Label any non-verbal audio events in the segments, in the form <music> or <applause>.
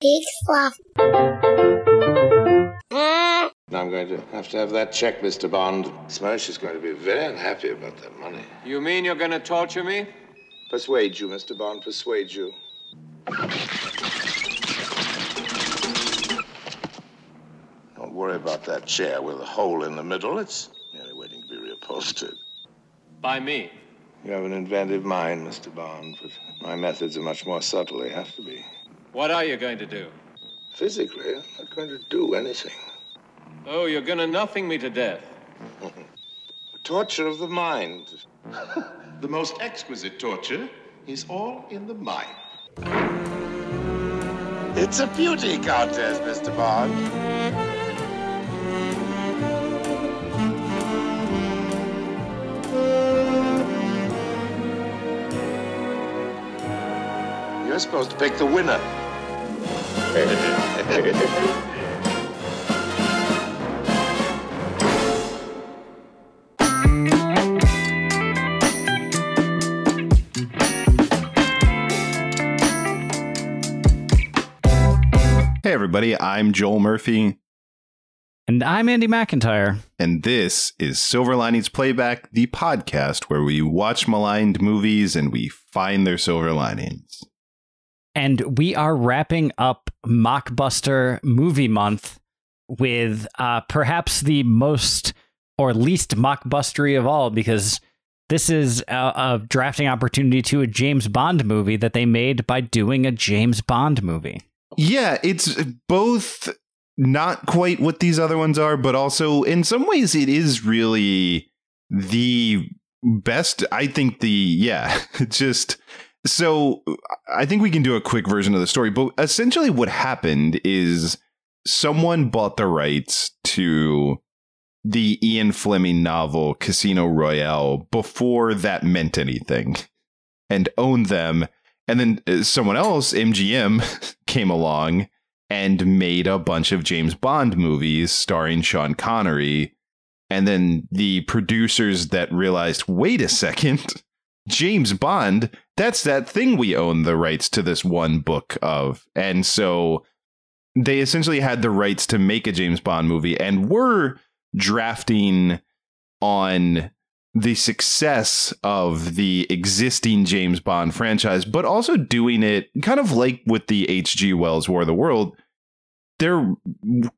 Big fluff. Hmm? I'm going to have to have that check, Mr. Bond. Smersh is going to be very unhappy about that money. You mean you're going to torture me? Persuade you, Mr. Bond, persuade you. Don't worry about that chair with a hole in the middle. It's merely waiting to be reupholstered. By me. You have an inventive mind, Mr. Bond, but my methods are much more subtle. They have to be. What are you going to do? Physically, I'm not going to do anything. Oh, you're going to nothing me to death. Torture of the mind. <laughs> The most exquisite torture is all in the mind. It's a beauty contest, Mr. Bond. You're supposed to pick the winner. Hey, everybody, I'm Joel Murphy, And I'm Andy McIntyre. and this is Silver Linings Playback, the podcast where we watch maligned movies and we find their silver linings. And we are wrapping up Mockbuster Movie Month with uh, perhaps the most or least mockbustery of all, because this is a, a drafting opportunity to a James Bond movie that they made by doing a James Bond movie. Yeah, it's both not quite what these other ones are, but also in some ways it is really the best. I think the, yeah, <laughs> just. So I think we can do a quick version of the story, but essentially what happened is someone bought the rights to the Ian Fleming novel Casino Royale before that meant anything and owned them. And then uh, someone else, MGM, <laughs> came along and made a bunch of James Bond movies starring Sean Connery. And then the producers that realized, wait a second, <laughs> James Bond, that's that thing we own the rights to this one book of. And so they essentially had the rights to make a James Bond movie and were drafting on the success of the existing James Bond franchise, but also doing it kind of like with the H.G. Wells War of the World. They're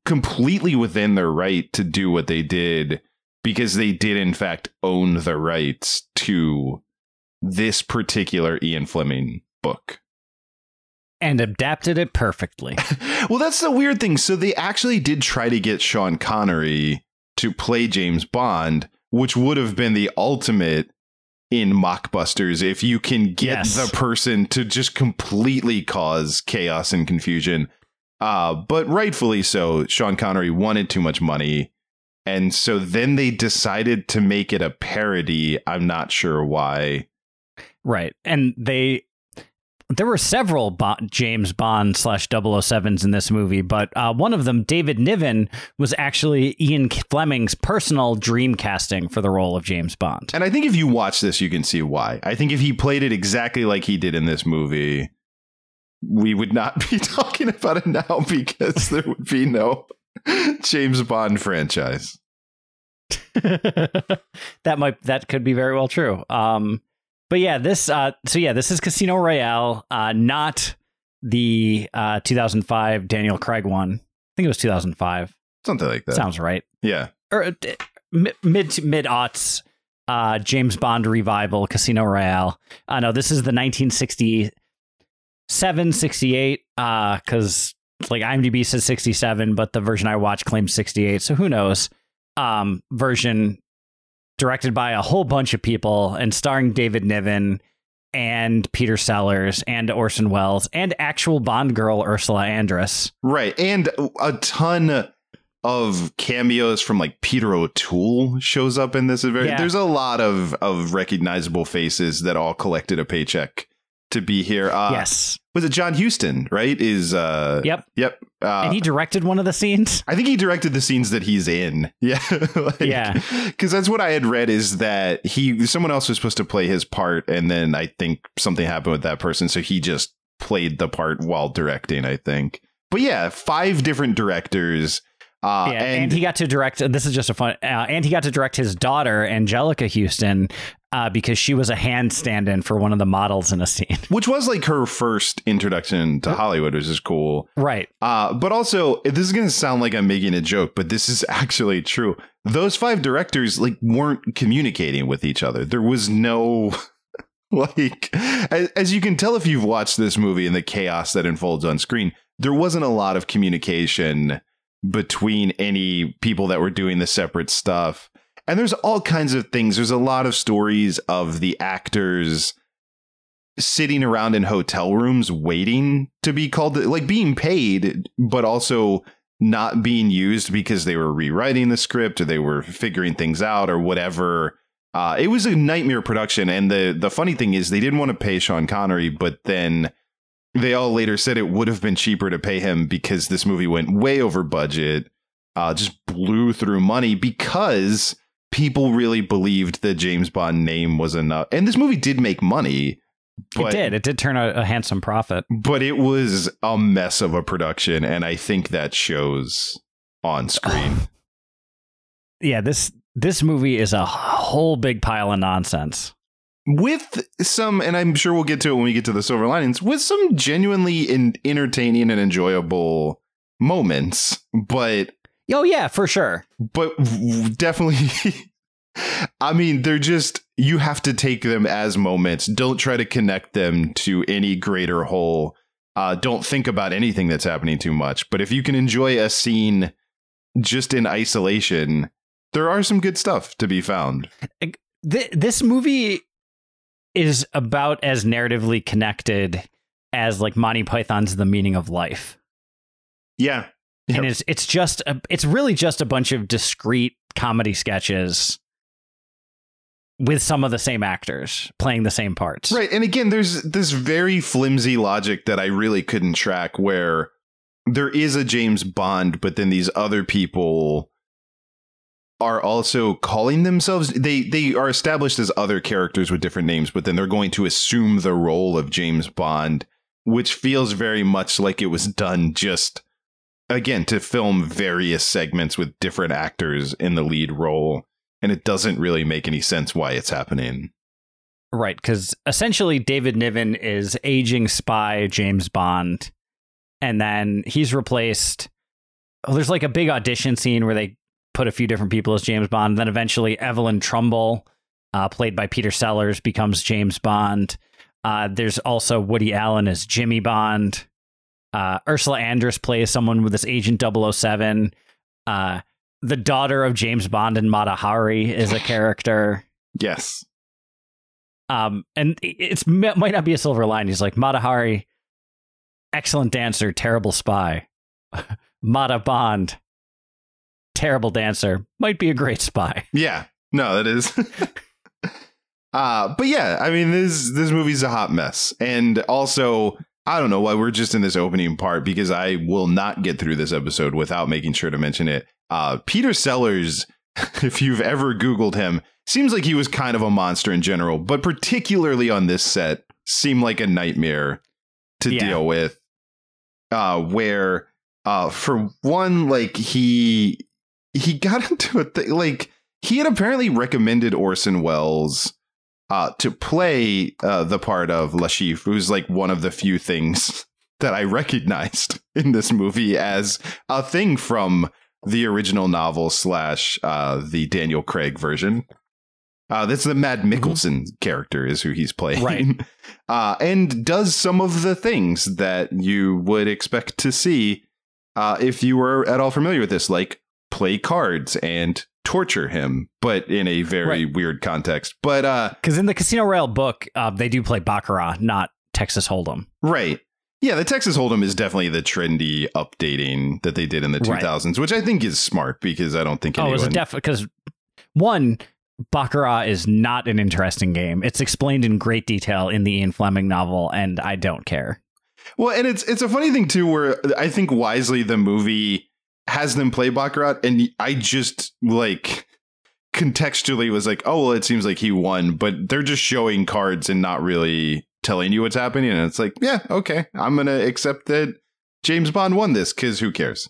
completely within their right to do what they did because they did, in fact, own the rights to this particular Ian Fleming book. And adapted it perfectly. <laughs> well, that's the weird thing. So they actually did try to get Sean Connery to play James Bond, which would have been the ultimate in mockbusters if you can get Yes. the person to just completely cause chaos and confusion. Uh, but rightfully so, Sean Connery wanted too much money. And so then they decided to make it a parody. I'm not sure why. Right. And they there were several Bo- James Bond slash 007s in this movie, but uh, one of them, David Niven, was actually Ian Fleming's personal dream casting for the role of James Bond. And I think if you watch this, you can see why. I think if he played it exactly like he did in this movie, we would not <laughs> be talking about it now because there would be no James Bond franchise. <laughs> that might that could be very well true. Um, but yeah, this uh, so yeah, this is Casino Royale, uh, not the uh 2005 Daniel Craig one. I think it was 2005. Something like that. Sounds right. yeah. or uh, mid mid aughts uh James Bond revival Casino Royale. Uh no, this is the 1967 68 uh cuz like IMDb says 67 but the version I watched claims 68. So who knows? Um version directed by a whole bunch of people and starring David Niven and Peter Sellers and Orson Welles and actual Bond girl Ursula Andress. Right. And a ton of cameos from like Peter O'Toole shows up in this. Yeah. There's a lot of, of recognizable faces that all collected a paycheck to be here. Uh, yes. Was it John Huston, right? Is uh Yep. Yep. Uh, and he directed one of the scenes. I think he directed the scenes that he's in. <laughs> Yeah. Like, Yeah. Because that's what I had read is that he someone else was supposed to play his part, and then I think something happened with that person, so he just played the part while directing. I think. but yeah, five different directors. Uh, yeah, and, he got to direct. This is just a fun, uh, and he got to direct his daughter Anjelica Huston uh, because she was a hand stand-in for one of the models in a scene, <laughs> which was like her first introduction to Hollywood, which is cool, right? Uh, but also, this is going to sound like I'm making a joke, but this is <laughs> actually true. Those five directors like weren't communicating with each other. There was no. <laughs> like as you can tell if you've watched this movie and the chaos that unfolds on screen there wasn't a lot of communication between any people that were doing the separate stuff. And there's all kinds of things. There's a lot of stories of the actors sitting around in hotel rooms waiting to be called, like being paid, but also not being used because they were rewriting the script or they were figuring things out or whatever. Uh, it was a nightmare production. And the, the funny thing is, they didn't want to pay Sean Connery, but then they all later said it would have been cheaper to pay him because this movie went way over budget, uh, just blew through money because people really believed the James Bond name was enough. And this movie did make money. But, it did. It did turn a, a handsome profit. But it was a mess of a production, and I think that shows on screen. <sighs> yeah, this this movie is a whole big pile of nonsense with some, and I'm sure we'll get to it when we get to the silver linings, with some genuinely in, entertaining and enjoyable moments, but oh yeah, for sure, but definitely. <laughs> I mean, they're just you have to take them as moments. Don't try to connect them to any greater whole. Uh, don't think about anything that's happening too much. But if you can enjoy a scene just in isolation, there are some good stuff to be found. This movie is about as narratively connected as like Monty Python's The Meaning of Life. Yeah. Yep. And it's it's just a, it's really just a bunch of discrete comedy sketches with some of the same actors playing the same parts. Right. And again, there's this very flimsy logic that I really couldn't track where there is a James Bond, but then these other people are also calling themselves they they are established as other characters with different names but then they're going to assume the role of James Bond which feels very much like it was done just again to film various segments with different actors in the lead role and it doesn't really make any sense why it's happening right cuz essentially David Niven is aging spy James Bond and then he's replaced oh, there's like a big audition scene where they put a few different people as James Bond. And then eventually Evelyn Tremble, uh, played by Peter Sellers, becomes James Bond. Uh, there's also Woody Allen as Jimmy Bond. Uh, Ursula Andress plays someone with this Agent 007. Uh, the daughter of James Bond and Mata Hari is a <sighs> character. Yes. Um, and it's it might not be a silver line. He's like Mata Hari, excellent dancer, terrible spy. <laughs> Mata Bond, terrible dancer, might be a great spy. <laughs> Yeah. No, that is. <laughs> uh, but yeah, I mean this this movie's a hot mess. And also, I don't know why we're just in this opening part because I will not get through this episode without making sure to mention it. Uh, Peter Sellers, <laughs> if you've ever Googled him, seems like he was kind of a monster in general, but particularly on this set, seemed like a nightmare to yeah. deal with. Uh, where uh, for one, like he he got <laughs> into a thing like he had apparently recommended Orson Welles uh, to play uh, the part of Chiffre, who's like one of the few things <laughs> that I recognized <laughs> in this movie as a thing from the original novel slash uh, the Daniel Craig version. Uh, that's the Mad mm-hmm. Mm-hmm. character is who he's playing, right? <laughs> Uh, and does some of the things that you would expect to see uh, if you were at all familiar with this, like play cards and torture him, but in a very right. weird context. But uh because in the Casino Royale book, uh, they do play baccarat, not Texas Hold'em. Right. Yeah, the Texas Hold'em is definitely the trendy updating that they did in the 2000s, right. which I think is smart because I don't think anyone... Oh, it's definitely because one Baccarat is not an interesting game. It's explained in great detail in the Ian Fleming novel, and I don't care. Well, and it's it's a funny thing too, where I think wisely the movie has them play Baccarat, and I just like contextually was like, oh well, it seems like he won, but they're just showing cards and not really telling you what's happening, and it's like, yeah, okay, I'm gonna accept that James Bond won this because who cares?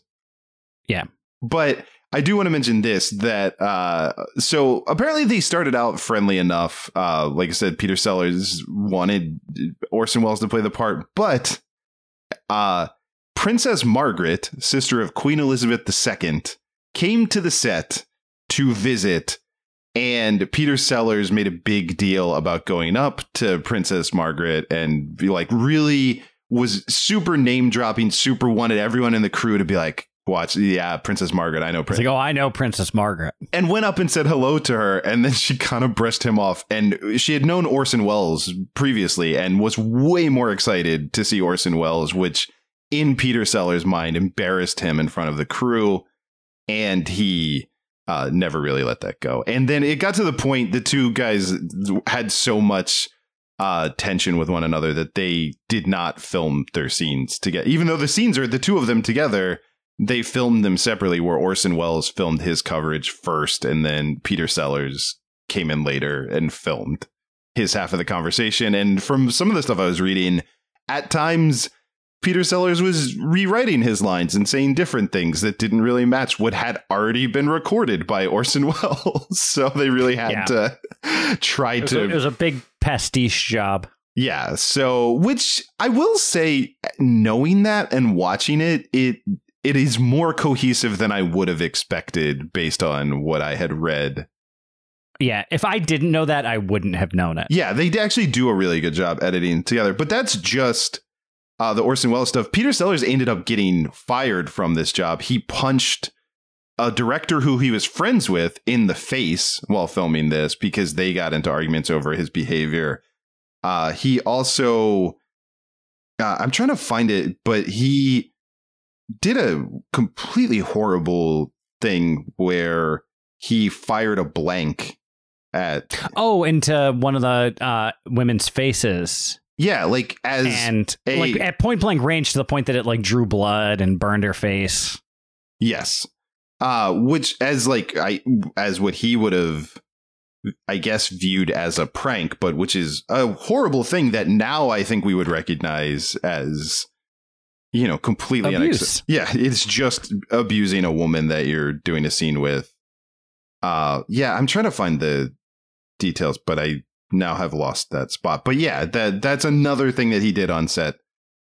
Yeah. But I do want to mention this that uh, so apparently they started out friendly enough. Uh, like I said, Peter Sellers wanted Orson Welles to play the part, but uh, Princess Margaret, sister of Queen Elizabeth II, came to the set to visit, and Peter Sellers made a big deal about going up to Princess Margaret and be like, really was super name dropping, super wanted everyone in the crew to be like, watch, yeah, Princess Margaret, I know Princess. like, oh, I know Princess Margaret. and went up and said hello to her, and then she kind of brushed him off. And she had known Orson Welles previously and was way more excited to see Orson Welles, which in Peter Sellers' mind embarrassed him in front of the crew, and he uh, never really let that go. And then it got to the point the two guys had so much uh, tension with one another that they did not film their scenes together. Even though the scenes are the two of them together, they filmed them separately. Where Orson Welles filmed his coverage first, and then Peter Sellers came in later and filmed his half of the conversation. And from some of the stuff I was reading, at times Peter Sellers was rewriting his lines and saying different things that didn't really match what had already been recorded by Orson <laughs> Welles. <laughs> so they really had Yeah. to <laughs> try It to a, it was a big pastiche job. yeah. So, which I will say, knowing that and watching it, it it is more cohesive than I would have expected based on what I had read. Yeah, if I didn't know that, I wouldn't have known it. Yeah, they actually do a really good job editing together. But that's just uh, the Orson Welles stuff. Peter Sellers ended up getting fired from this job. He punched a director who he was friends with in the face while filming this because they got into arguments over his behavior. Uh, he also, uh, I'm trying to find it, but he did a completely horrible thing where he fired a blank at Oh, into one of the uh, women's faces, yeah like as and a- like at point blank range to the point that it like drew blood and burned her face. Yes. Uh which as like I as what he would have I guess viewed as a prank, but which is a horrible thing that now I think we would recognize as you know, completely Abuse. unac- Yeah, it's just abusing a woman that you're doing a scene with. Uh yeah, I'm trying to find the details, but I now have lost that spot. But yeah, that that's another thing that he did on set.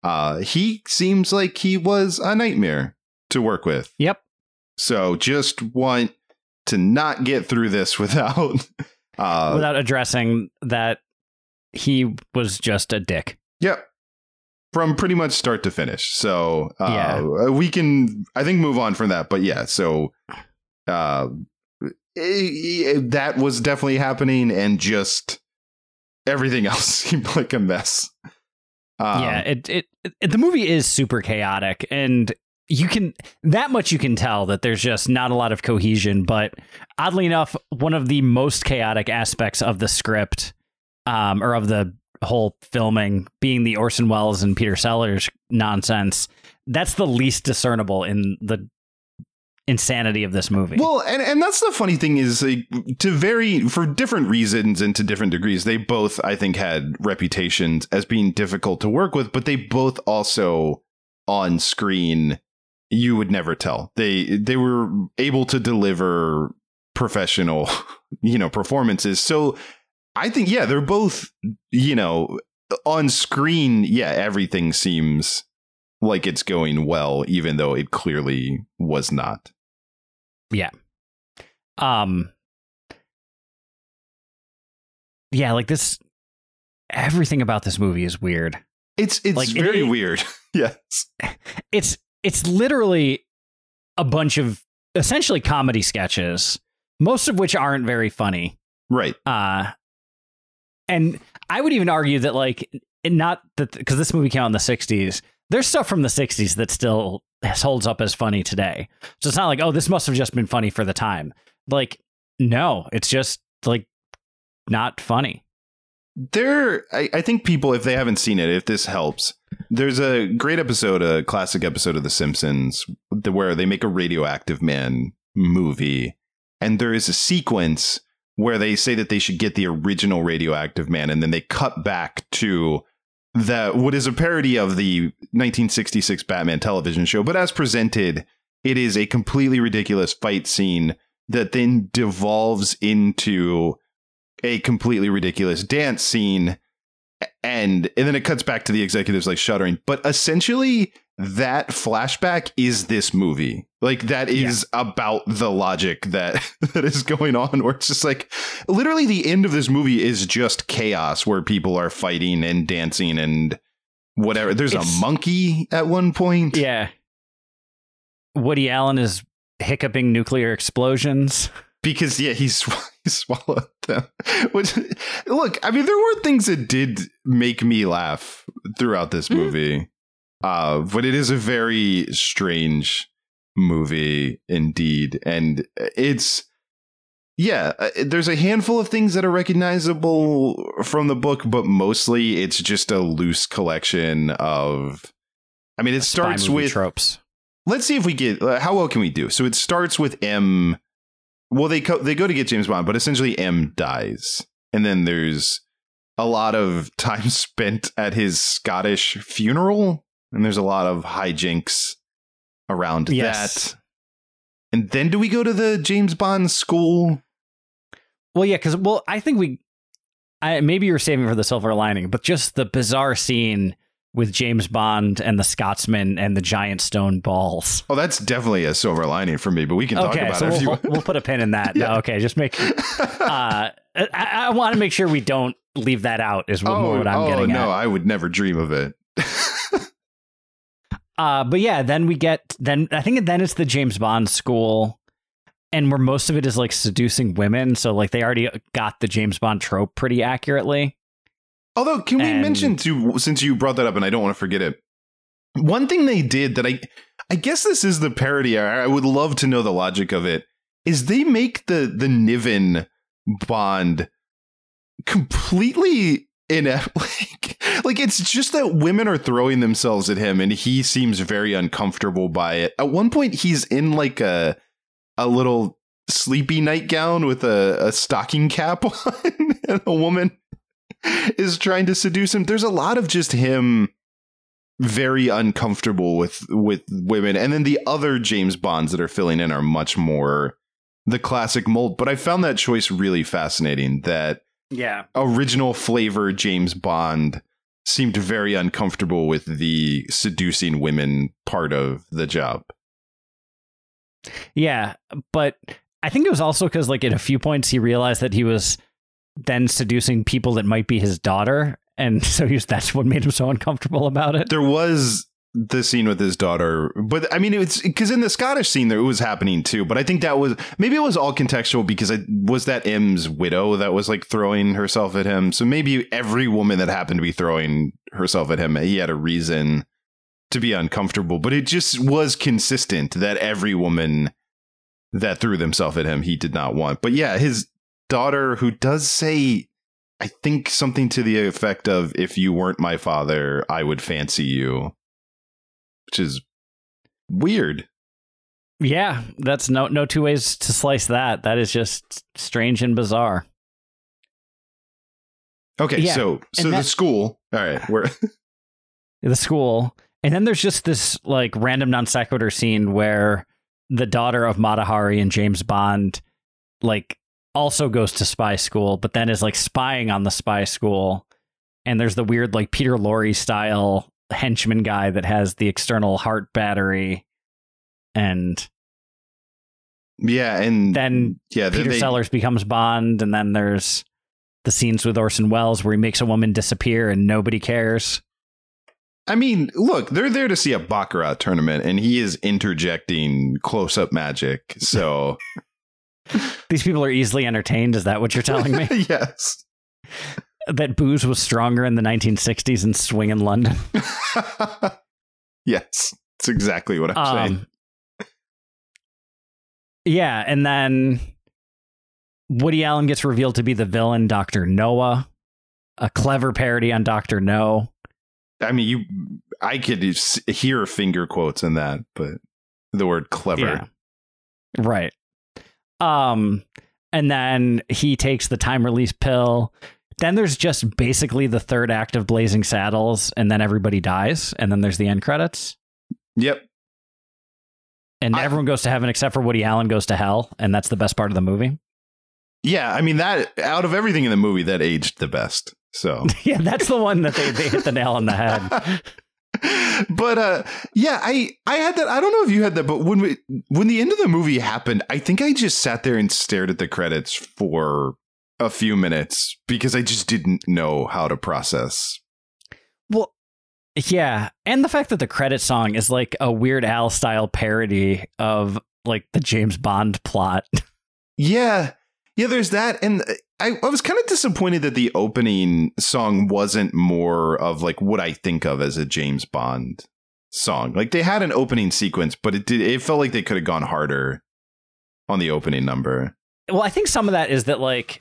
Uh he seems like he was a nightmare to work with. Yep. So just want to not get through this <laughs> without uh Without addressing that he was just a dick. Yep. From pretty much start to finish. So uh Yeah. we can I think move on from that. But yeah, so uh eh, eh, that was definitely happening and just everything <laughs> else seemed like a mess. Um, yeah, it, it it the movie is super chaotic and you can that much you can tell that there's just not a lot of cohesion, but oddly enough, one of the most chaotic aspects of the script um or of the whole filming being the Orson Welles and Peter Sellers nonsense, that's the least discernible in the insanity of this movie. Well, and and that's the funny thing is like, to very for different reasons and to different degrees, they both I think had reputations as being difficult to work with, but they both also on screen you would never tell. They they were able to deliver professional, <laughs> you know, performances. So I think yeah, they're both, you know, on screen, yeah, everything seems like it's going well even though it clearly was not. Um yeah like this everything about this movie is weird It's it's Like, very it- weird. <laughs> yes. it's it's literally a bunch of essentially comedy sketches most of which aren't very funny Right. uh and i would even argue that like not that because this movie came out in the 60s there's stuff from the 60s that still holds up as funny today so it's not like oh this must have just been funny for the time like no it's just like not funny There I, I think people, if they haven't seen it, if this helps, there's a great episode, a classic episode of The Simpsons, where they make a radioactive man movie. And there is a sequence where they say that they should get the original radioactive man, and then they cut back to that what is a parody of the 1966 Batman television show, but as presented, it is a completely ridiculous fight scene that then devolves into a completely ridiculous dance scene. And and then it cuts back to the executives like shuddering. But essentially that flashback is this movie like that is about the logic that <laughs> that is going on where it's just like literally the end of this movie is just chaos where people are fighting and dancing and whatever there's It's- a monkey at one point Yeah. Woody Allen is hiccuping nuclear explosions. because yeah he, sw- <laughs> he swallowed them which look i mean there were things that did make me laugh throughout this Mhm. movie uh but it is a very strange movie indeed. And it's yeah uh, there's a handful of things that are recognizable from the book but mostly it's just a loose collection of i mean it starts with tropes. let's see if we get uh, how well can we do? So it starts with m well they co- they go to get james bond but essentially m dies. And then there's a lot of <laughs> time spent at his scottish funeral and there's a lot of hijinks around Yes. that and then do we go to the james bond school Well, yeah, because well, I think we, I maybe you're saving for the silver lining, but just the bizarre scene with James Bond and the Scotsman and the giant stone balls. oh that's definitely a silver lining for me but we can talk okay, about so it we'll, you we'll, we'll put a pin in that. <laughs> Yeah. No, okay, just make. <laughs> Uh, I, I want to make sure we don't leave that out. Is what, oh, what I'm oh getting no at. i would never dream of it <laughs> Uh, but yeah, then we get then I think then it's the James Bond school, and where most of it is like seducing women. So like they already got the James Bond trope pretty accurately. Although, can we mention too, since you brought that up, and I don't want to forget it, one thing they did that I, I guess this is the parody. I I would love to know the logic of it. Is they make the the Niven Bond completely inept, <laughs> like like it's just that women are throwing themselves at him, and he seems very uncomfortable by it. At one point, he's in like a a little sleepy nightgown with a, a stocking cap <laughs> on, and a woman is trying to seduce him. There's a lot of just him very uncomfortable with with women, and then the other James Bonds that are filling in are much more the classic mold. But I found that choice really fascinating. That Yeah, original flavor James Bond seemed very uncomfortable with the seducing women part of the job. yeah, but I think it was also because like at a few points he realized that he was then seducing people that might be his daughter, and <laughs> so he was, that's what made him so uncomfortable about it. There was the scene with his daughter, but I mean, it's because in the Scottish scene there it was happening too. But I think that was maybe it was all contextual because it was that M's widow that was like throwing herself at him. So maybe every woman that happened to be throwing herself at him, he had a reason to be uncomfortable. But it just was consistent that every woman that threw themselves at him, he did not want. But yeah, his daughter, who does say. I think something to the effect of if you weren't my father, I would fancy you which is weird. Yeah, that's no no two ways to slice that. That is just strange and bizarre. Okay, Yeah, so so the school. All right, we're <laughs> the school. And then there's just this like random non sequitur scene where the daughter of Mata Hari and James Bond like also goes to spy school, but then is like spying on the spy school. And there's the weird like Peter Lorre style henchman guy that has the external heart battery. And yeah, and then yeah, Peter they- Sellers becomes Bond, and then there's the scenes with Orson Welles where he makes a woman disappear and nobody cares. I mean, look, they're there to see a baccarat tournament, and he is interjecting close-up magic. So <laughs> These people are easily entertained. Is that what you're telling me? <laughs> yes, that booze was stronger in the 1960s in swing in London. <laughs> <laughs> yes, that's exactly what I'm saying. Um, yeah, and then Woody Allen gets revealed to be the villain, Doctor Noah, a clever parody on Doctor No. I mean, you, I could hear finger quotes in that, but the word clever. Yeah. Right. Um, and then he takes the time release pill. Then there's just basically the third act of Blazing Saddles, and then everybody dies, and then there's the end credits, Yep. and I- everyone goes to heaven except for Woody Allen goes to hell, and that's the best part of the movie. Yeah, I mean that out of everything in the movie that aged the best. So <laughs> yeah, that's the one that they, they hit the nail on the head. <laughs> but uh yeah, I I had that I don't know if you had that, but when we when the end of the movie happened, I think I just sat there and stared at the credits for a few minutes because I just didn't know how to process. Well, yeah, and the fact that the credit song is like a Weird Al style parody of like the James Bond plot. <laughs> Yeah. Yeah, there's that. And I, I was kind of disappointed that the opening song wasn't more of like what I think of as a James Bond song. Like they had an opening sequence, but it did it felt like they could have gone harder on the opening number. Well, I think some of that is that like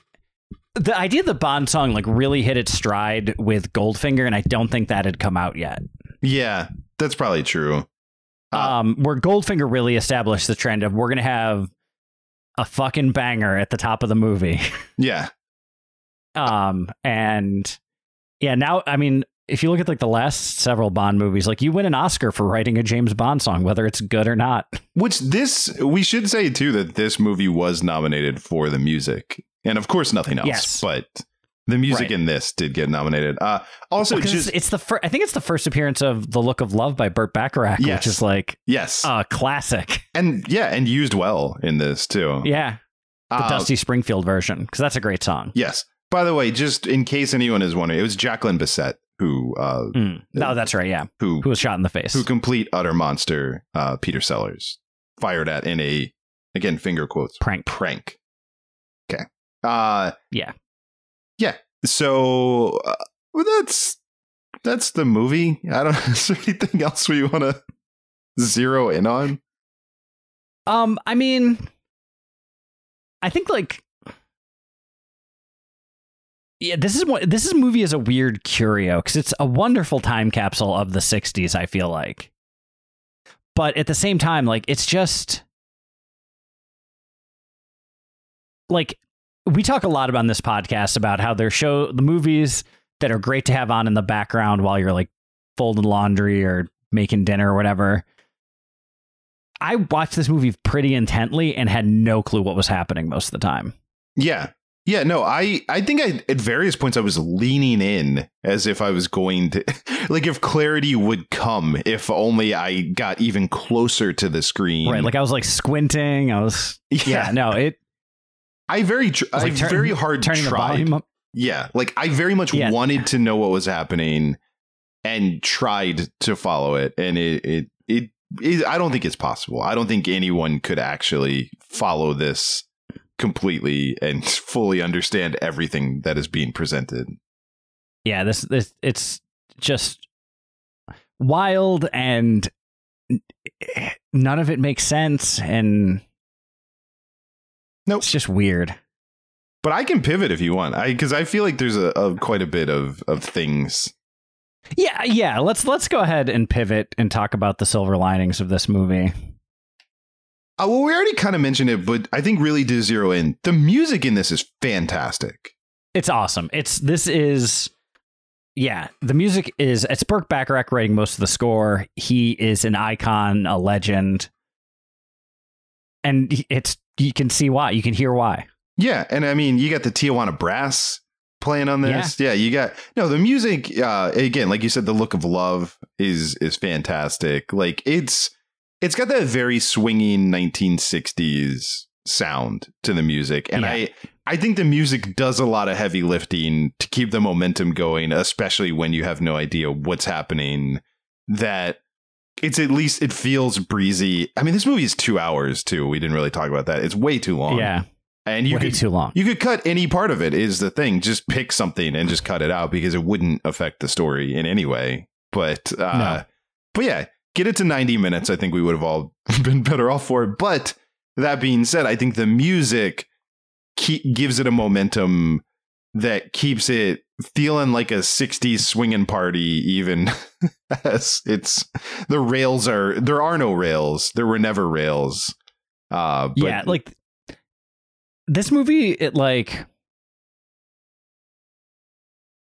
the idea of the Bond song like really hit its stride with Goldfinger, and I don't think that had come out yet. Yeah, that's probably true. Uh, Um, where Goldfinger really established the trend of we're gonna have a fucking banger at the top of the movie. <laughs> Yeah. Um, and yeah, now I mean, if you look at like the last several Bond movies, like you win an Oscar for writing a James Bond song, whether it's good or not. <laughs> Which this we should say too that this movie was nominated for the music. And of course nothing else. Yes. But the music Right. in this did get nominated. Uh also Because just it's, the fir- I think it's the first appearance of "The Look of Love" by Burt Bacharach, Yes. which is like yes. a classic. <laughs> and yeah, and used well in this too. Yeah, the Uh, Dusty Springfield version because that's a great song. Yes. By the way, just in case anyone is wondering, it was Jacqueline Bisset who uh Mm. No, that's right. Yeah, who who was shot in the face? who complete utter monster uh Peter Sellers fired at in a again finger quotes Prank. prank. Okay. Uh Yeah. Yeah. So uh, well, that's that's the movie. I don't <laughs> is there anything else we want to zero in on? Um, I mean, I think like, yeah, this is what this is movie is a weird curio because it's a wonderful time capsule of the '60s. I feel like, but at the same time, like it's just like we talk a lot about on this podcast about how their show the movies that are great to have on in the background while you're like folding laundry or making dinner or whatever. I watched this movie pretty intently and had no clue what was happening most of the time. Yeah. Yeah, no, I I think I at various points I was leaning in as if I was going to <laughs> like if clarity would come if only I got even closer to the screen. Right. Like I was like squinting. I was <laughs> yeah, no, it I very tr- I like turn- very hard turning the tried. volume up. Yeah, like I very much Yeah. wanted to know what was happening and tried to follow it and it it, it it I don't think it's possible. I don't think anyone could actually follow this completely and <laughs> fully understand everything that is being presented. Yeah, this this it's just wild and eh, none of it makes sense and Nope. it's just weird. But I can pivot if you want. I because I feel like there's a, a quite a bit of of things. Yeah, yeah. Let's let's go ahead and pivot and talk about the silver linings of this movie. Uh, well, we already kind of mentioned it, but I think really to zero in, the music in this is fantastic. It's awesome. It's this is yeah, the music is it's Burt Bacharach writing most of the score. He is an icon, a legend. And it's you can see why. You can hear why. Yeah, and I mean, you got the Tijuana Brass playing on this. Yeah, you got no the music. Uh, again, like you said, the look of love is is fantastic. Like it's it's got that very swinging 1960s sound to the music, and Yeah. I I think the music does a lot of heavy lifting to keep the momentum going, especially when you have no idea what's happening. That it's at least it feels breezy. I mean, this movie is two hours too. We didn't really talk about that. It's way too long. Yeah. and you way could too long. you could cut any part of it is the thing. Just pick something and just cut it out because it wouldn't affect the story in any way. But uh No. but yeah, get it to 90 minutes. I think we would have all <laughs> been better off for it. But that being said, I think the music gives it a momentum that keeps it feeling like a 60s swinging party even <laughs> as it's the rails are there are no rails. There were never rails. Uh but yeah, like this movie, it like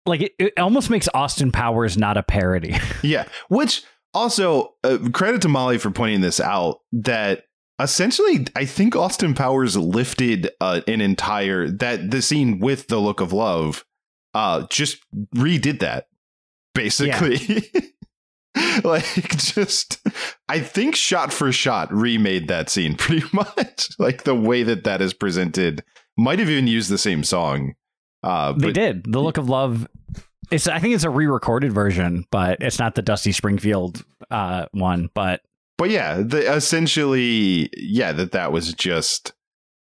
like it, it almost makes Austin Powers not a parody. <laughs> Yeah, which also uh, credit to Molly for pointing this out that essentially I think Austin Powers lifted uh, an entire that the scene with the look of love uh just redid that basically. <laughs> like just I think shot for shot remade that scene <laughs> pretty much. like the way that that is presented might have even used the same song. Uh they but did. The Look of Love. It's I think it's a re-recorded version, but it's not the Dusty Springfield uh, one. But but yeah, the, essentially, yeah, that that was just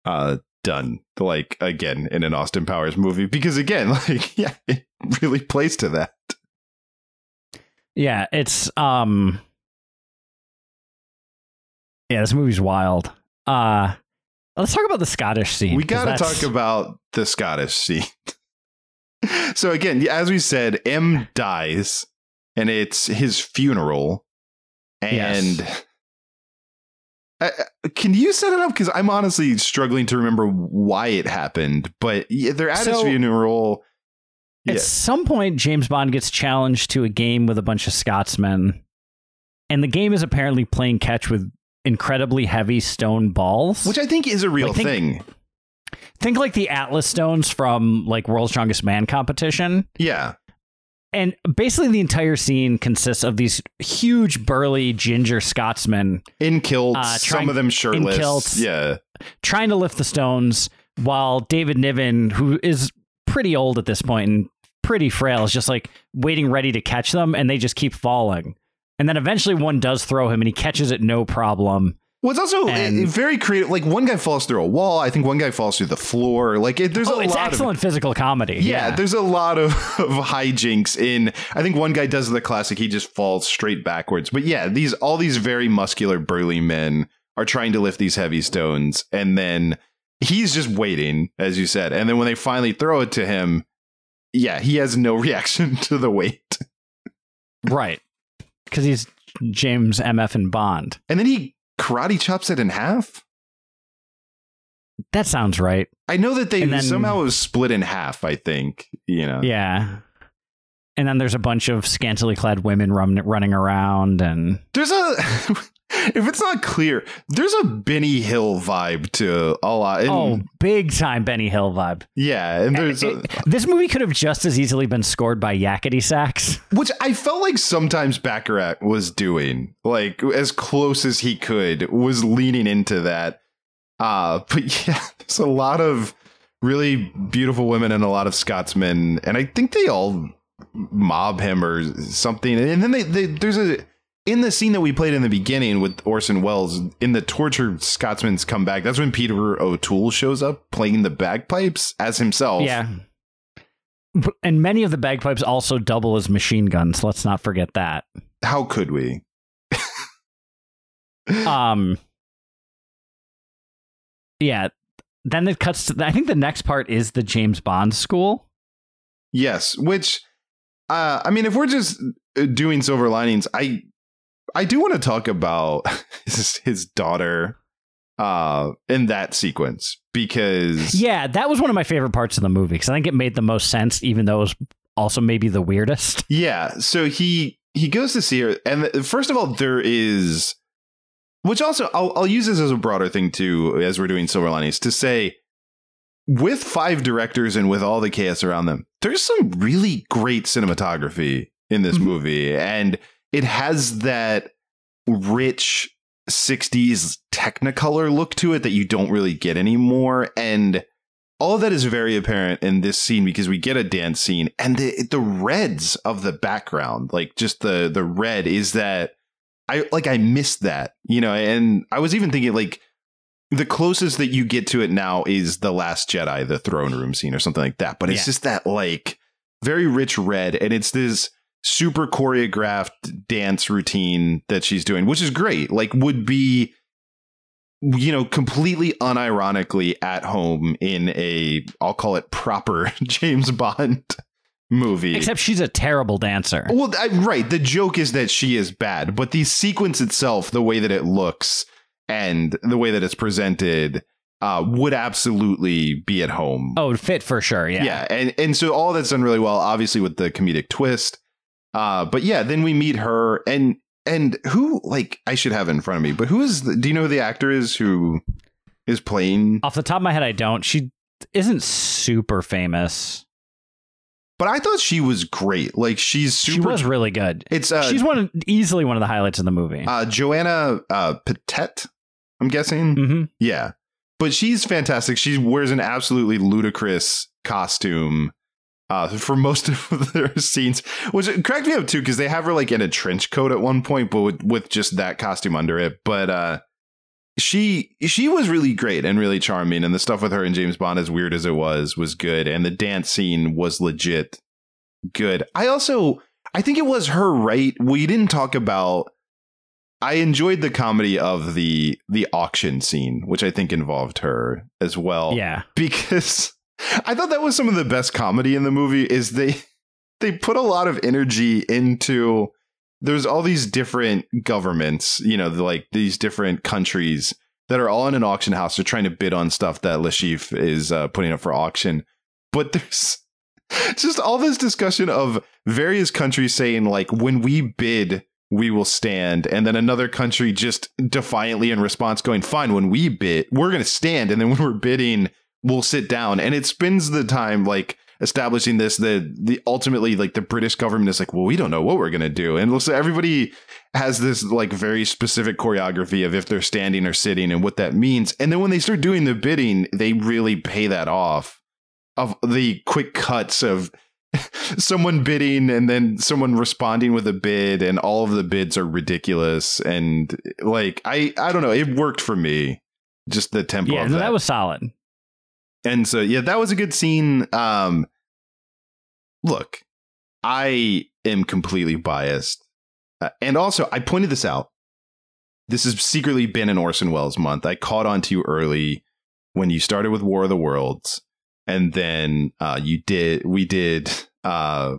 uh done like again in an Austin Powers movie because again, <laughs> like yeah, it really plays to that. yeah, it's um, yeah, this movie's wild. Uh, let's talk about the Scottish scene. We got to talk about the Scottish scene. <laughs> so again, as we said, M dies, and it's his funeral. And Yes. Uh, can you set it up? Because I'm honestly struggling to remember why it happened. But yeah, they're at his So- funeral. At Yeah. some point, James Bond gets challenged to a game with a bunch of Scotsmen, and the game is apparently playing catch with incredibly heavy stone balls. Which I think is a real Like, think- thing. think like the Atlas stones from like World's Strongest Man competition. Yeah. And basically, the entire scene consists of these huge, burly ginger Scotsmen In kilts, Uh, some of them shirtless. kilts. Yeah. trying to lift the stones, while David Niven, who is pretty old at this point and pretty frail, is just like waiting ready to catch them, and they just keep falling. And then eventually, one does throw him, and he catches it no problem. Well, it's also And- very creative. Like one guy falls through a wall. I think one guy falls through the floor. Like it, there's oh, a it's lot excellent of physical comedy. yeah, There's a lot of, <laughs> of hijinks in. I think one guy does the classic. He just falls straight backwards. But yeah, these all these very muscular, burly men are trying to lift these heavy stones, and then he's just waiting, as you said. And then when they finally throw it to him, yeah, he has no <laughs> reaction to the weight. right. Because he's James M.F. and Bond. And then he karate chops it in half. That sounds right. I know that they then- somehow it was split in half. I think you know. Yeah. And then there's a bunch of scantily clad women run, running around, and There's a <laughs> if it's not clear, there's a Benny Hill vibe to a lot. And, oh, big time Benny Hill vibe. yeah, and there's a, It- this movie could have just as easily been scored by Yakety Sax. <laughs> which I felt like sometimes Bacharach was doing, like as close as he could, was leaning into that. Uh <laughs> but yeah, there's a lot of really beautiful women and a lot of Scotsmen, and I think they all mob him or something. And then they, they there's a in the scene that we played in the beginning with Orson Welles in the torture Scotsman's come back. That's when Peter O'Toole shows up playing the bagpipes as himself. Yeah. And many of the bagpipes also double as machine guns. Let's not forget that. How could we? <laughs> Um, yeah. Then it cuts to. I think the next part is the James Bond school. Yes, which uh, I mean, if we're just uh, doing silver linings, I I do want to talk about <laughs> his, his daughter uh, in that sequence because Yeah, that was one of my favorite parts of the movie because I think it made the most sense, even though it was also maybe the weirdest. <laughs> Yeah, so he he goes to see her, and first of all, there is, which also I'll I'll use this as a broader thing too, as we're doing silver linings to say, with five directors and with all the chaos around them, there's some really great cinematography in this Mhm. movie, and it has that rich 60s technicolor look to it that you don't really get anymore and all of that is very apparent in this scene because we get a dance scene and the the reds of the background like just the the red is that I like I missed that you know and I was even thinking like the closest that you get to it now is the last Jedi the throne room scene or something like that but it's Yeah. just that like very rich red and it's this super choreographed dance routine that she's doing which is great like would be you know completely unironically at home in a I'll call it proper <laughs> James Bond movie Except she's a terrible dancer. well, I, right. The joke is that she is bad, but the sequence itself, the way that it looks and the way that it's presented, uh, would absolutely be at home. Oh, fit for sure. Yeah. yeah, and and so all that's done really well, obviously with the comedic twist. Uh, but yeah, then we meet her, and and who like I should have in front of me, but who is? The, do you know who the actor is who is playing? Off the top of my head, I don't. She isn't super famous. But I thought she was great. Like she's super. She was really good. It's uh, She's one of, easily one of the highlights of the movie. uh, Joanna uh, Pettet. I'm guessing. hmm Yeah. But she's fantastic. She wears an absolutely ludicrous costume uh, for most of <laughs> their scenes, which cracked me up too, because they have her like in a trench coat at one point, but with, with just that costume under it. But uh, she she was really great and really charming, and the stuff with her and James Bond, as weird as it was, was good, and the dance scene was legit good. I also I think it was her right. We didn't talk about I enjoyed the comedy of the the auction scene, which I think involved her as well. Yeah. <laughs> Because I thought that was some of the best comedy in the movie is they they put a lot of energy into there's all these different governments, you know, like these different countries that are all in an auction house. They're trying to bid on stuff that Le Chiffre is uh, putting up for auction. But there's <laughs> just all this discussion of various countries saying like when we bid we will stand. And then another country just defiantly in response going fine when we bid we're going to stand. And then when we're bidding we'll sit down. And it spends the time like establishing this the the ultimately like the british government is like well we don't know what we're going to do. And looks everybody has this like very specific choreography of if they're standing or sitting and what that means. And then when they start doing the bidding they really pay that off of the quick cuts of <laughs> someone bidding and then someone responding with a bid and all of the bids are ridiculous. And like i i don't know. It worked for me. Just the tempo Yeah, of no, that. that. was solid. and so yeah that was a good scene. Um look i am completely biased. Uh, and also i pointed this out. This has secretly been an orson welles month. I caught on to you early when you started with war of the worlds and then uh, you did we did uh,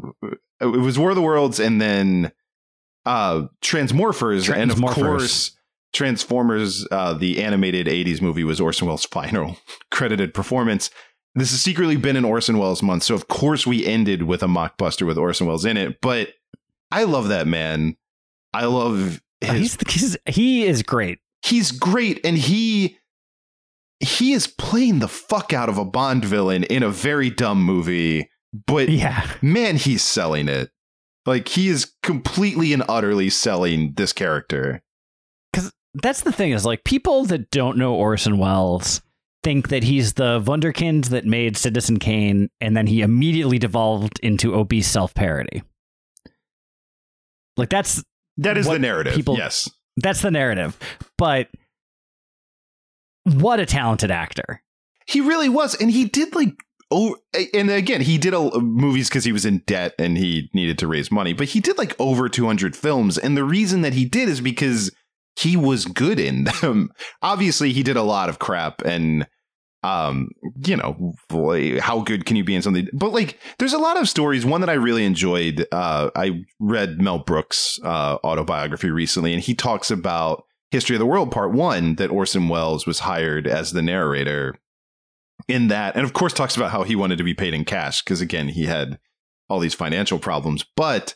it was war of the worlds and then uh transmorphers. And of course transformers uh, the animated 80s movie was orson welles final <laughs> credited performance. This has secretly been an orson welles month so of course we ended with a mockbuster with orson welles in it but i love that man. I love his Uh, He's, he's he is great. he's great and he he is playing the fuck out of a bond villain in a very dumb movie but Yeah. man he's selling it like he is completely and utterly selling this character Because That's the thing is like people that don't know Orson Welles think that he's the wunderkind that made Citizen Kane and then he immediately devolved into obese self-parody. Like that's that is the narrative people- yes that's the narrative. But what a talented actor. he really was and he did like oh and again he did a, movies because he was in debt and he needed to raise money but he did like over 200 films and the reason that he did is because he was good in them. <laughs> Obviously he did a lot of crap and um you know how good can you be in something? But like there's a lot of stories. One that i really enjoyed uh i read mel brooks uh autobiography recently and he talks about history of the world part one that orson welles was hired as the narrator in that and of course talks about how he wanted to be paid in cash because again he had all these financial problems but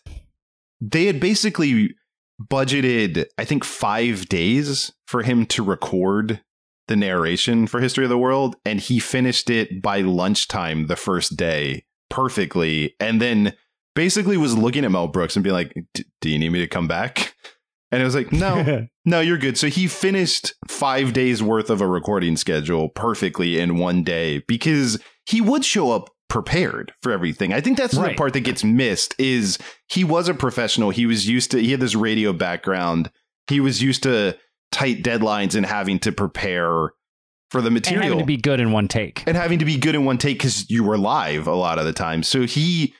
they had basically budgeted i think five days for him to record the narration for history of the world and he finished it by lunchtime the first day perfectly and then basically was looking at mel brooks and being like "D- do you need me to come back <laughs> and it was like no <laughs> no, you're good. So he finished five days worth of a recording schedule perfectly in one day because he would show up prepared for everything. I think that's the part that gets missed is he was a professional. He was used to he had this radio background. He was used to tight deadlines and having to prepare for the material. And having to be good in one take. and having to be good in one take because you were live a lot of the time. So he,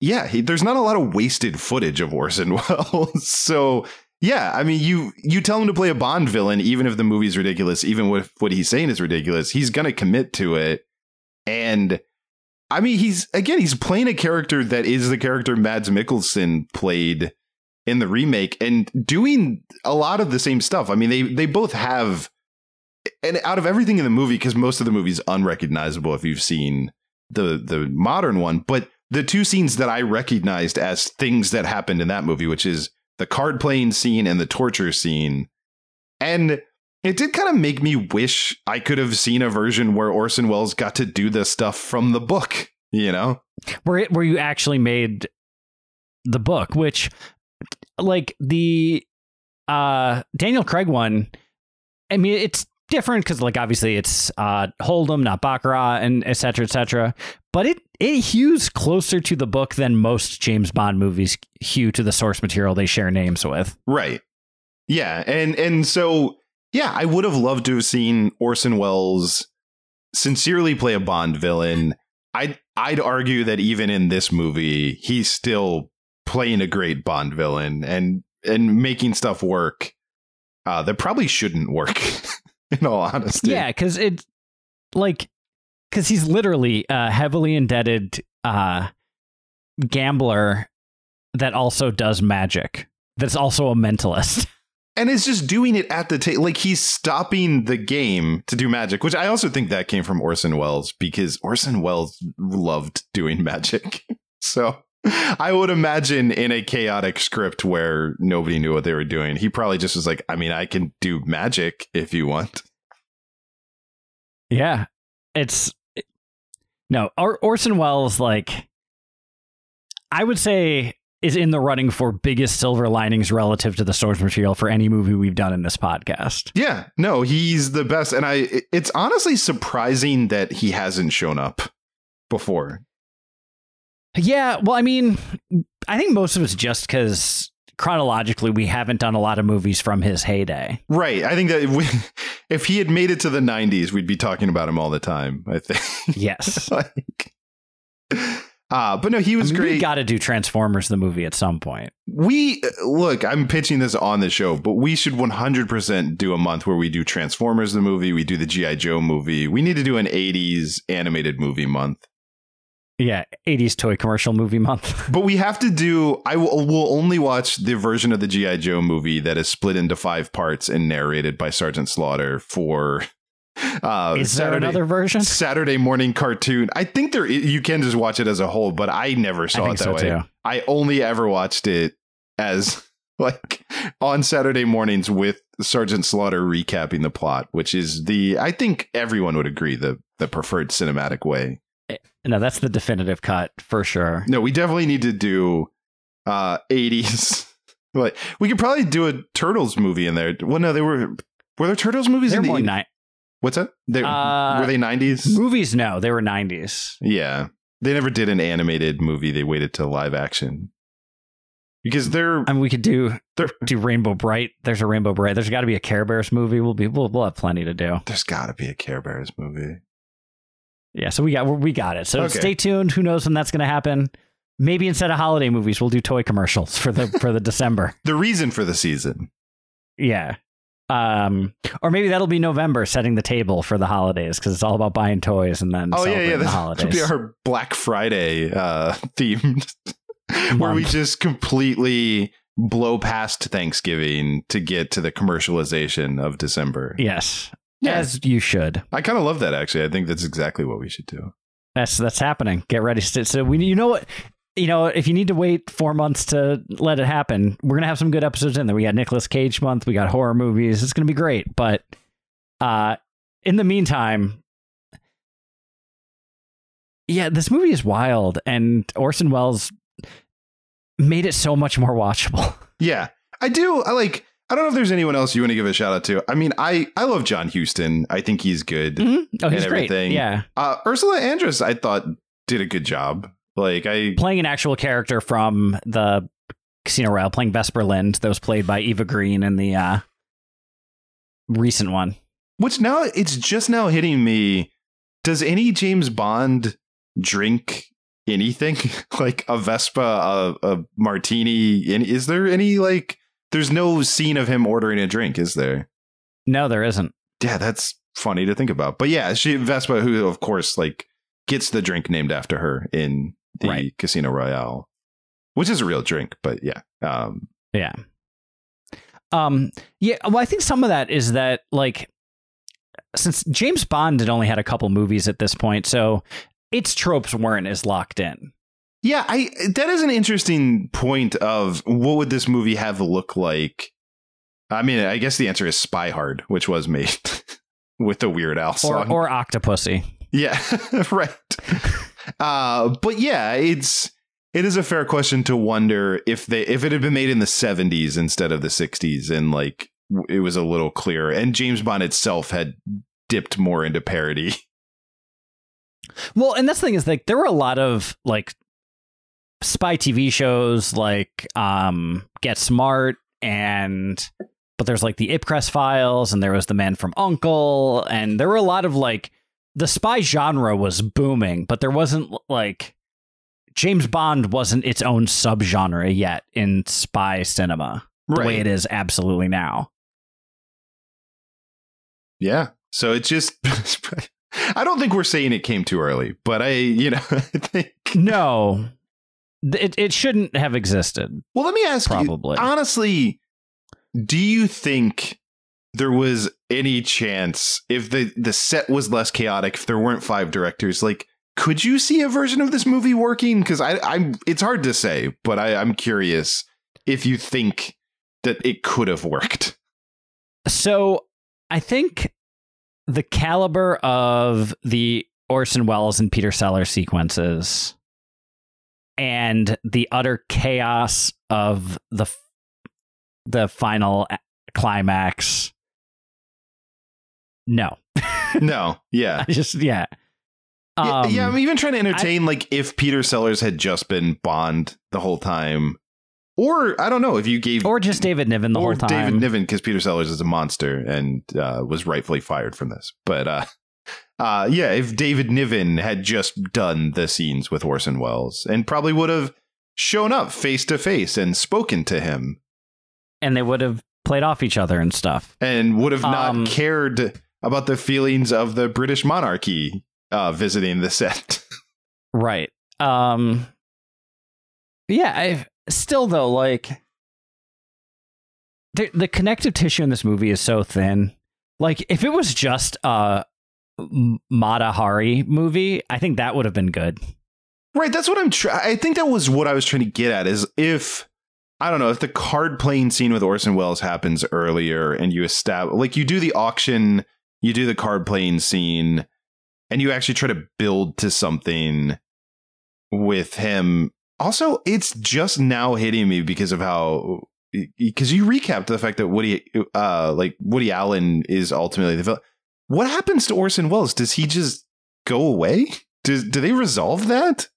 yeah, he, there's not a lot of wasted footage of Orson <laughs> Welles. so yeah, I mean, you you tell him to play a Bond villain, even if the movie's ridiculous, even if what he's saying is ridiculous, he's gonna commit to it. And I mean, he's again, he's playing a character that is the character Mads Mikkelsen played in the remake, and doing a lot of the same stuff. I mean, they they both have and out of everything in the movie, because most of the movie's unrecognizable if you've seen the the modern one, but the two scenes that I recognized as things that happened in that movie, which is the card playing scene and the torture scene, and it did kind of make me wish I could have seen a version where Orson Welles got to do this stuff from the book. You know, where it, where you actually made the book, which like the uh Daniel Craig one. I mean, it's different because like obviously it's uh Hold'em, not Baccarat, and et cetera, et cetera. But it it hews closer to the book than most James Bond movies hew to the source material they share names with. right? Yeah, and and so yeah, I would have loved to have seen Orson Welles sincerely play a Bond villain. I'd I'd argue that even in this movie, he's still playing a great Bond villain and and making stuff work uh, that probably shouldn't work. <laughs> <laughs> in all honesty, Yeah, because it like because he's literally a heavily indebted uh gambler that also does magic. That's also a mentalist. <laughs> and is just doing it at the table. Like he's stopping the game to do magic, which I also think that came from Orson Welles because Orson Welles loved doing magic. <laughs> so <laughs> I would imagine in a chaotic script where nobody knew what they were doing, he probably just was like, I mean, I can do magic if you want. Yeah, it's no or- Orson Welles. Like, I would say is in the running for biggest silver linings relative to the source material for any movie we've done in this podcast. Yeah, no, he's the best. And I, it's honestly surprising that he hasn't shown up before. Yeah, well, I mean, I think most of it's just because chronologically we haven't done a lot of movies from his heyday. Right. I think that if, we, <laughs> if he had made it to the 90s, we'd be talking about him all the time, I think. Yes. <laughs> like, uh, but no, he was I mean, great. We got to do Transformers the movie at some point. we look, I'm pitching this on the show, but we should 100% do a month where we do Transformers the movie, we do the GI Joe movie. We need to do an 80s animated movie month. Yeah, 80s toy commercial movie month. <laughs> But we have to do I will will only watch the version of the GI Joe movie that is split into 5 parts and narrated by Sergeant Slaughter for uh Is there Saturday- another version? Saturday morning cartoon. I think there you can just watch it as a whole, but I never saw think it that so, way. too. I only ever watched it as <laughs> like on Saturday mornings with Sergeant Slaughter recapping the plot, which is the I think everyone would agree the the preferred cinematic way. No, that's the definitive cut for sure. No, we definitely need to do uh 80s. <laughs> like we could probably do a Turtles movie in there. Well, no, they were were there Turtles movies They're in the more ni- What's that? They, Uh, were they 90s? movies. No, they were 90s. Yeah. They never did an animated movie. They waited till live action. Because they're I mean, we could do They're- do Rainbow Brite. There's a Rainbow Brite. There's got to be a Care Bears movie. We'll be we'll, we'll have plenty to do. there's got to be a Care Bears movie. Yeah, so we got we got it. So Okay. stay tuned. Who knows when that's going to happen? Maybe instead of holiday movies, we'll do toy commercials for the for the <laughs> December. The reason for the season. Yeah. Um, or maybe that'll be November, setting the table for the holidays because it's all about buying toys and then Oh yeah, yeah. the holidays. should be our Black Friday uh, themed, <laughs> where we just completely blow past Thanksgiving to get to the commercialization of December. yes, Yeah. as you should. I kind of love that. Actually, I think that's exactly what we should do. That's that's happening. Get ready. So so we, you know what, you know, if you need to wait four months to let it happen, we're gonna have some good episodes in there. We got Nicolas Cage month. We got horror movies. It's gonna be great. But uh, in the meantime, yeah, this movie is wild, and Orson Welles made it so much more watchable. <laughs> Yeah, I do. I like. I don't know if there's anyone else you want to give a shout out to. I mean, I I love John Huston. I think he's good. Oh, he's And great. everything. Yeah, Uh, Ursula Andress, I thought did a good job. Like I, playing an actual character from the Casino Royale, playing Vesper Lynd, that was played by Eva Green in the uh, recent one. which now it's just now hitting me. Does any James Bond drink anything <laughs> like a Vesper, a, a martini? And is there any like? There's no scene of him ordering a drink, is there? No, there isn't. Yeah, that's funny to think about. But yeah, she Vesper, who of course like gets the drink named after her in the Right. Casino Royale, which is a real drink. But yeah, um, Yeah. Um. Yeah. Well, I think some of that is that like since James Bond had only had a couple movies at this point, so its tropes weren't as locked in. Yeah, I that is an interesting point of what would this movie have look like? I mean, I guess the answer is Spy Hard, which was made <laughs> with the Weird Al Or song. or Octopussy. yeah, <laughs> right. Uh, but yeah, it's it is a fair question to wonder if they if it had been made in the 70s instead of the 60s and like it was a little clearer and James Bond itself had dipped more into parody. Well, and that's the thing is like there were a lot of like spy TV shows like um Get Smart and but there's like the Ipcress files and there was the Man from Uncle and there were a lot of like the spy genre was booming, but there wasn't like James Bond wasn't its own subgenre yet in spy cinema the way it is absolutely now. Yeah. So it's just <laughs> I don't think we're saying it came too early, but I, you know, <laughs> I think No. It it shouldn't have existed, Well, let me ask probably. you honestly, do you think there was any chance if the the set was less chaotic, if there weren't five directors, like could you see a version of this movie working? Because I, I'm, it's hard to say, but I, I'm curious if you think that it could have worked. So I think the caliber of the Orson Welles and Peter Sellers sequences and the utter chaos of the the final climax no <laughs> No, yeah. I just yeah Yeah, um, yeah, I'm even trying to entertain like if Peter Sellers had just been Bond the whole time, or I don't know if you gave or just David Niven the whole time David Niven because Peter Sellers is a monster and uh, was rightfully fired from this. But uh, uh, yeah, if David Niven had just done the scenes with Orson Welles and probably would have shown up face to face and spoken to him and they would have played off each other and stuff and would have not Um, cared about the feelings of the British monarchy uh, visiting the set. <laughs> Right. Um Yeah, I still though like the the connective tissue in this movie is so thin. Like if it was just M- Mata Hari movie, I think that would have been good. Right, that's what I'm trying. I think that was what I was trying to get at. Is if I don't know if the card playing scene with Orson Welles happens earlier, and you establish like you do the auction, you do the card playing scene, and you actually try to build to something with him. Also, it's just now hitting me because of how because you recapped the fact that Woody, uh, like Woody Allen is ultimately the villain. What happens to Orson Welles? Does he just go away? Do, do they resolve that?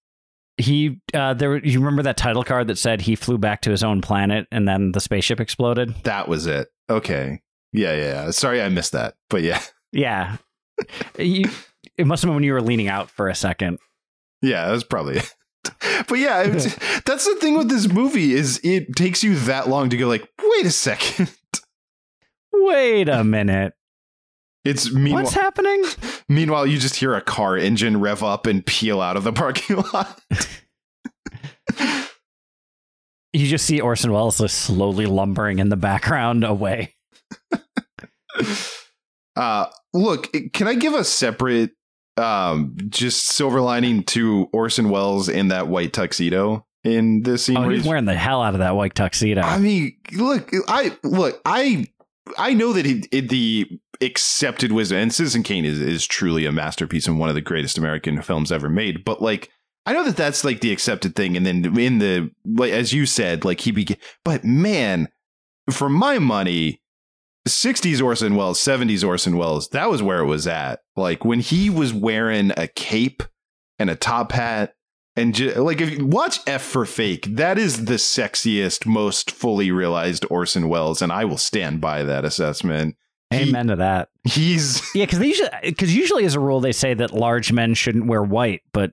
He uh there you remember that title card that said he flew back to his own planet and then the spaceship exploded? That was it. Okay. Yeah, yeah. yeah. Sorry I missed that. But yeah. <laughs> Yeah. you, it must have been when you were leaning out for a second. Yeah, that's probably it. <laughs> But yeah, <laughs> that's the thing with this movie is it takes you that long to go like, wait a second. Wait a minute. It's meanwhile, What's happening? <laughs> meanwhile you just hear a car engine rev up and peel out of the parking <laughs> lot. You just see Orson Welles just slowly lumbering in the background away. <laughs> Uh look, can I give a separate um just silver lining to Orson Welles in that white tuxedo in this scene Oh, where he's he's wearing the hell out of that white tuxedo. I mean, look, I look, I I know that it, the accepted wisdom and Citizen Kane is is truly a masterpiece and one of the greatest American films ever made. But like, I know that that's like the accepted thing, and then in the like as you said, like he began. But man, for my money. 60s Orson Welles, 70s Orson Welles, that was where it was at. Like when he was wearing a cape and a top hat and like if you watch F for Fake, that is the sexiest, most fully realized Orson Welles, and I will stand by that assessment. He- Amen to that. he's <laughs> Yeah, because usually, because usually as a rule they say that large men shouldn't wear white, but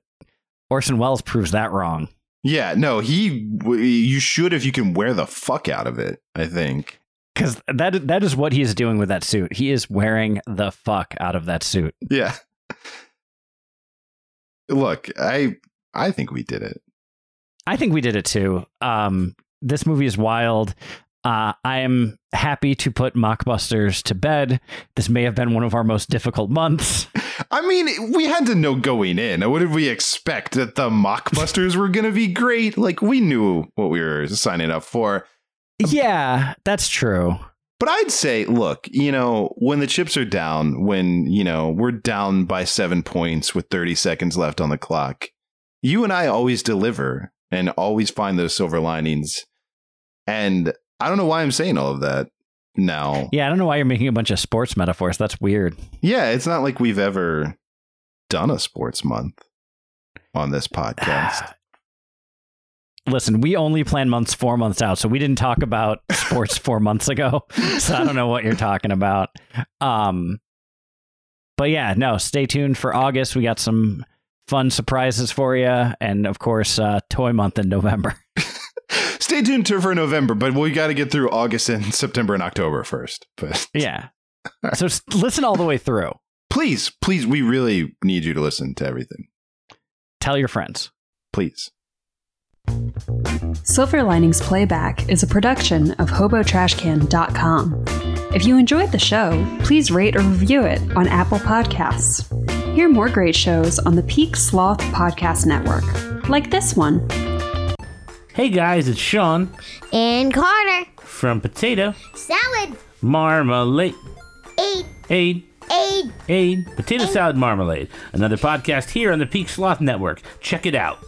Orson Welles proves that wrong. yeah, no, he you should if you can wear the fuck out of it, I think. Because that that is what he is doing with that suit. He is wearing the fuck out of that suit. Yeah. <laughs> Look, I I think we did it. I think we did it too. Um, this movie is wild. Uh, I am happy to put Mockbusters to bed. This may have been one of our most difficult months. <laughs> I mean, we had to know going in. What did we expect that the mockbusters were going to be great? Like we knew what we were signing up for. Yeah, that's true. But I'd say, look, you know, when the chips are down, when, you know, we're down by 7 points with 30 seconds left on the clock, you and I always deliver and always find those silver linings. And I don't know why I'm saying all of that now. Yeah, I don't know why you're making a bunch of sports metaphors. That's weird. Yeah, it's not like we've ever done a sports month on this <sighs> podcast. Listen, we only plan months four months out, so we didn't talk about <laughs> sports four months ago. So I don't know what you're talking about. Um, but yeah, no, stay tuned for August. We got some fun surprises for you, and of course, uh, Toy Month in November. <laughs> Stay tuned to for November, but we got to get through August and September and October first. But <laughs> yeah, so listen all the way through. please, please, we really need you to listen to everything. Tell your friends. Please. Silver Linings Playback is a production of HoboTrashCan.com. If you enjoyed the show, please rate or review it on Apple Podcasts. Hear more great shows on the Peak Sloth Podcast Network, like this one. Hey guys, it's Sean And Carter. from Potato Salad. Marmalade. Eight. Aid, Aid. aid, potato salad marmalade. Another podcast here on the Peak Sloth Network. Check it out.